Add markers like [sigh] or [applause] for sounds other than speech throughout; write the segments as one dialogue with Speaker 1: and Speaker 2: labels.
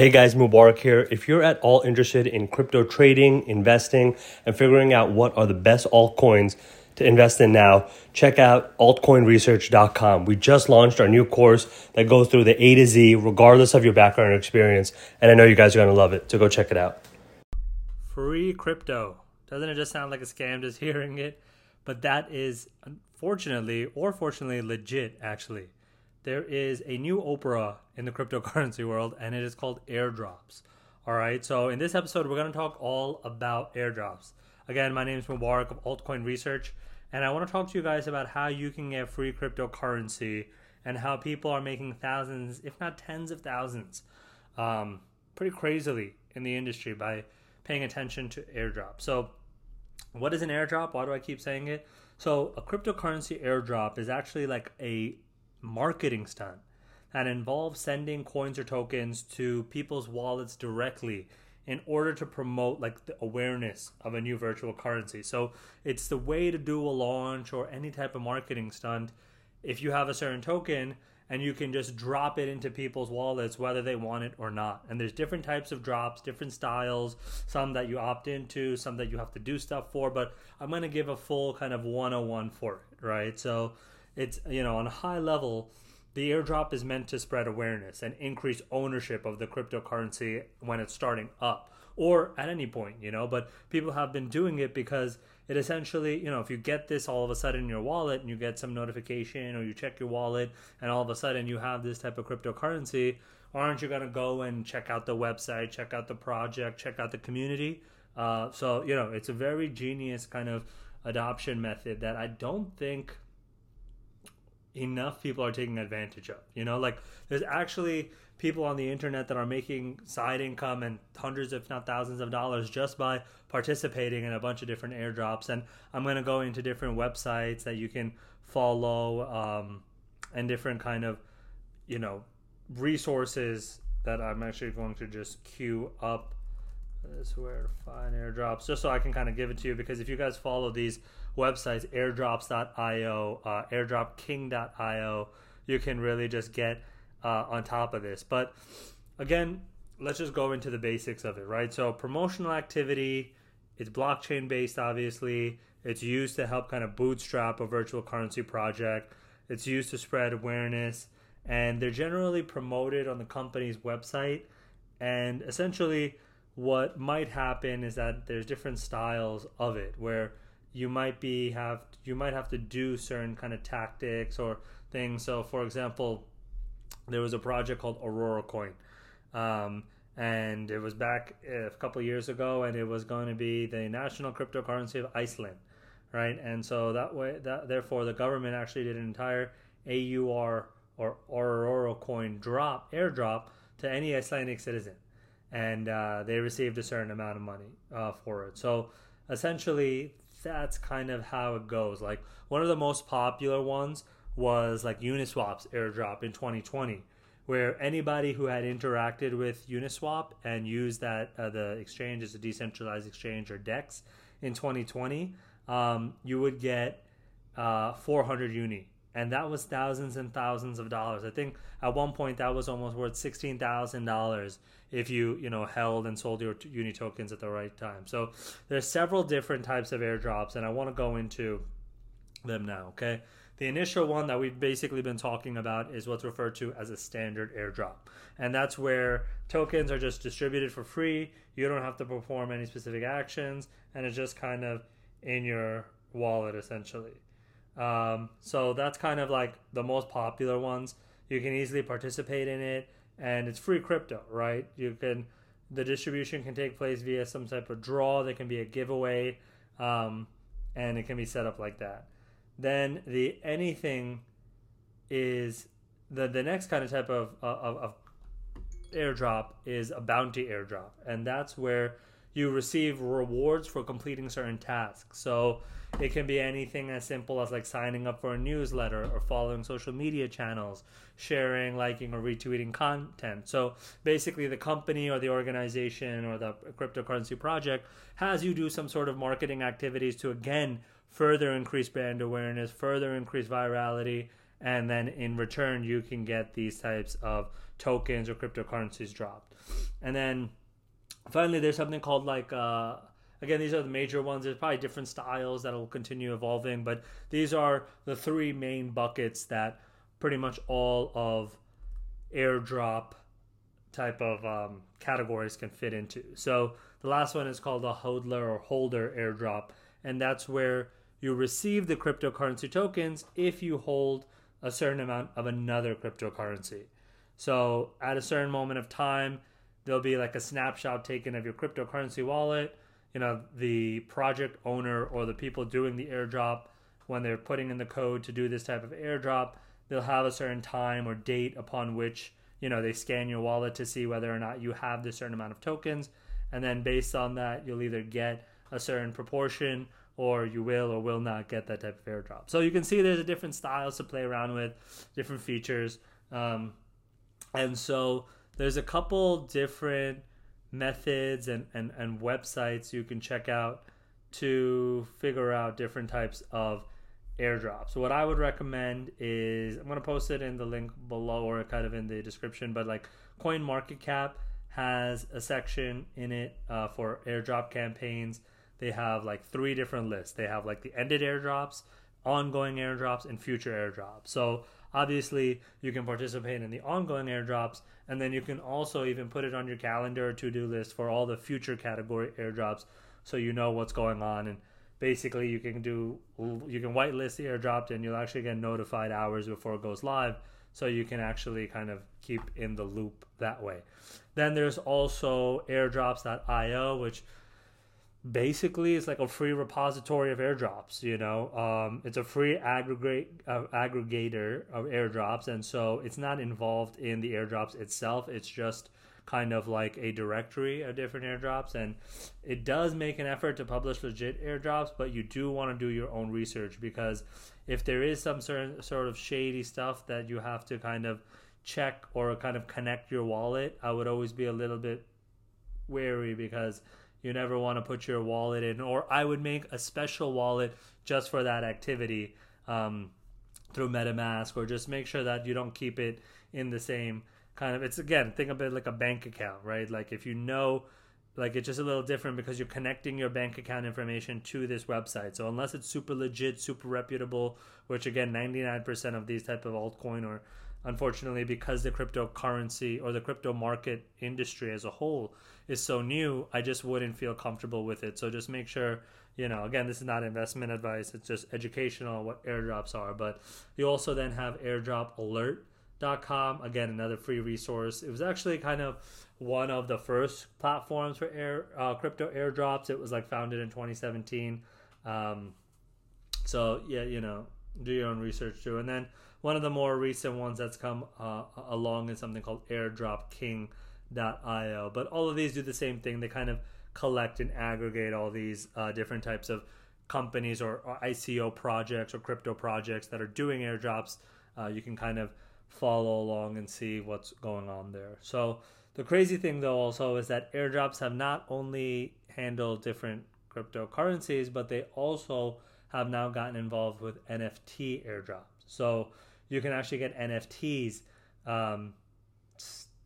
Speaker 1: Hey guys, Mubarak here. If you're at all interested in crypto trading, investing, and figuring out what are the best altcoins to invest in now, check out altcoinresearch.com. We just launched our new course that goes through the A to Z, regardless of your background or experience. And I know you guys are going to love it. So go check it out.
Speaker 2: Free crypto. Doesn't it just sound like a scam just [laughs] hearing it? But that is, unfortunately, or fortunately, legit, actually there is a new Oprah in the [laughs] cryptocurrency world, and it is called airdrops. All right, so in this episode, we're going to talk all about airdrops. Again, my name is Mubarak of Altcoin Research, and I want to talk to you guys about how you can get free cryptocurrency and how people are making thousands, if not tens of thousands, um, pretty crazily in the industry by paying attention to airdrop. So, what is an airdrop? Why do I keep saying it? So, a cryptocurrency airdrop is actually like a marketing stunt that involves sending coins or tokens to people's wallets directly in order to promote like the awareness of a new virtual currency. So it's the way to do a launch or any type of marketing stunt if you have a certain token and you can just drop it into people's wallets whether they want it or not. And there's different types of drops, different styles, some that you opt into, some that you have to do stuff for, but I'm going to give a full kind of 101 for it, right? So it's you know on a high level the airdrop is meant to spread awareness and increase ownership of the cryptocurrency when it's starting up or at any point you know but people have been doing it because it essentially you know if you get this all of a sudden in your wallet and you get some notification or you check your wallet and all of a sudden you have this type of cryptocurrency aren't you going to go and check out the website check out the project check out the community? Uh, so you know it's a very genius kind of adoption method that i don't think enough people are taking advantage of. You know, like there's actually people on the internet that are making side income and hundreds, if not thousands of dollars just by participating in a bunch of different airdrops. And I'm going to go into different websites that you can follow um, and different kind of, you know, resources that I'm actually going to just queue up. This where to find airdrops, just so I can kind of give it to you. Because if you guys follow these websites, airdrops.io, uh, airdropking.io. You can really just get uh, on top of this. But again, let's just go into the basics of it, right? So, promotional activity, it's blockchain based, obviously. It's used to help kind of bootstrap a virtual currency project. It's used to spread awareness, and they're generally promoted on the company's website. And essentially, what might happen is that there's different styles of it where you might be have you might have to do certain kind of tactics or things. So, for example, there was a project called Aurora Coin, um, and it was back a couple years ago, and it was going to be the national cryptocurrency of Iceland, right? And so that way, that therefore, the government actually did an entire AUR or Aurora Coin drop airdrop to any Icelandic citizen, and uh, they received a certain amount of money uh, for it. So essentially that's kind of how it goes. Like one of the most popular ones was like Uniswap's airdrop in 2020, where anybody who had interacted with Uniswap and used that uh, the exchange as a decentralized exchange or DEX in 2020, um, you would get uh, 400 Uni and that was thousands and thousands of dollars. I think at one point that was almost worth sixteen thousand dollars if you you know held and sold your uni tokens at the right time. So there's several different types of airdrops, and I want to go into them now. Okay, the initial one that we've basically been talking about is what's referred to as a standard airdrop, and that's where tokens are just distributed for free. You don't have to perform any specific actions, and it's just kind of in your wallet essentially. Um, so that's kind of like the most popular ones. You can easily participate in it, and it's free crypto, right? You can the distribution can take place via some type of draw. There can be a giveaway, um, and it can be set up like that. Then the anything is the the next kind of type of of, of airdrop is a bounty airdrop, and that's where you receive rewards for completing certain tasks. So it can be anything as simple as like signing up for a newsletter or following social media channels, sharing, liking, or retweeting content. So basically, the company or the organization or the cryptocurrency project has you do some sort of marketing activities to again further increase brand awareness, further increase virality, and then in return, you can get these types of tokens or cryptocurrencies dropped. And then finally, there's something called like uh, again these are the major ones. There's probably different styles that will continue evolving, but these are the three main buckets that pretty much all of airdrop type of um, categories can fit into. So the last one is called a hodler or holder airdrop, and that's where you receive the cryptocurrency tokens if you hold a certain amount of another cryptocurrency. So at a certain moment of time, there'll be like a snapshot taken of your cryptocurrency wallet. You know, the project owner or the people doing the airdrop, when they're putting in the code to do this type of airdrop, they'll have a certain time or date upon which, you know, they scan your wallet to see whether or not you have this certain amount of tokens. And then based on that, you'll either get a certain proportion or you will or will not get that type of airdrop. So you can see there's a different styles to play around with, different features. Um, and so there's a couple different methods and, and, and websites you can check out to figure out different types of airdrops. So what I would recommend is I'm gonna post it in the link below or kind of in the description, but like Coin Market Cap has a section in it uh, for airdrop campaigns. They have like three different lists. They have like the ended airdrops, ongoing airdrops, and future airdrops. So obviously you can participate in the ongoing airdrops and then you can also even put it on your calendar or to-do list for all the future category airdrops so you know what's going on. And basically you can do you can whitelist the airdrop and you'll actually get notified hours before it goes live so you can actually kind of keep in the loop that way. Then there's also airdrops.io which basically it's like a free repository of airdrops you know? Um, it's a free aggregate uh, aggregator of airdrops and so it's not involved in the airdrops itself. It's just kind of like a directory of different airdrops and it does make an effort to publish legit airdrops but you do want to do your own research because if there is some certain sort of shady stuff that you have to kind of check or kind of connect your wallet i would always be a little bit wary because you never want to put your wallet in, or I would make a special wallet just for that activity um, through MetaMask, or just make sure that you don't keep it in the same kind of. It's again, think of it like a bank account, right? Like if you know, like it's just a little different because you're connecting your bank account information to this website. So unless it's super legit, super reputable, which again, 99% of these type of altcoin or unfortunately because the cryptocurrency or the crypto market industry as a whole is so new i just wouldn't feel comfortable with it. So just make sure you know again this is not investment advice it's just educational what airdrops are. But you also then have airdrop airdropalert.com again another free resource. It was actually kind of one of the first platforms for air uh, crypto airdrops. It was like founded in 2017 um, so yeah you know do your own research too and then one of the more recent ones that's come uh, along is something called airdropking.io. But all of these do the same thing. They kind of collect and aggregate all these uh, different types of companies or, or, ICO projects or crypto projects that are doing airdrops. Uh, you can kind of follow along and see what's going on there. So the crazy thing though also is that airdrops have not only handled different cryptocurrencies, but they also have now gotten involved with NFT airdrops. So you can actually get NFTs um,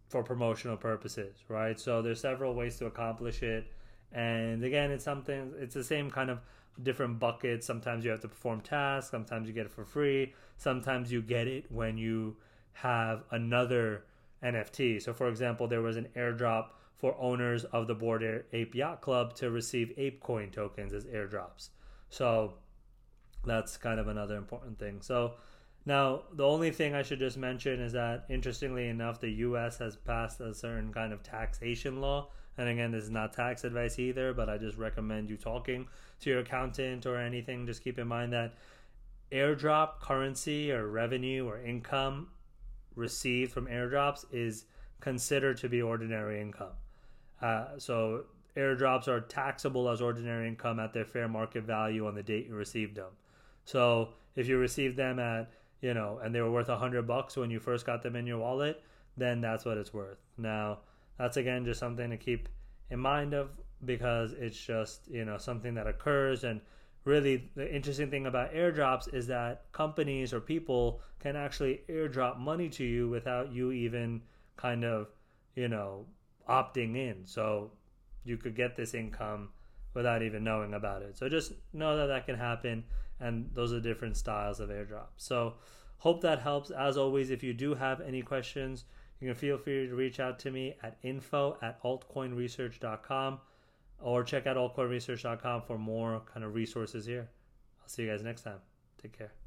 Speaker 2: for promotional purposes, right? So there's several ways to accomplish it. And again, it's something, it's the same kind of different buckets. Sometimes you have to perform tasks, sometimes you get it for free, sometimes you get it when you have another NFT. So, for example, there was an airdrop for owners of the Bored Ape Yacht Club to receive ApeCoin tokens as airdrops. So, that's kind of another important thing. So, now, the only thing I should just mention is that, interestingly enough, the U.S. has passed a certain kind of taxation law. And again, this is not tax advice either, but I just recommend you talking to your accountant or anything. Just keep in mind that airdrop currency or revenue or income received from airdrops is considered to be ordinary income. Uh, so airdrops are taxable as ordinary income at their fair market value on the date you received them. So if you received them at you know, and they were worth a hundred bucks when you first got them in your wallet, then that's what it's worth. Now, that's again just something to keep in mind of because it's just, you know, something that occurs and really the interesting thing about airdrops is that companies or people can actually airdrop money to you without you even kind of, you know, opting in. So you could get this income without even knowing about it. So just know that that can happen, and those are different styles of airdrop. So hope that helps. As always, if you do have any questions, you can feel free to reach out to me at info at altcoinresearch.com or check out altcoinresearch.com for more kind of resources here. I'll see you guys next time. Take care.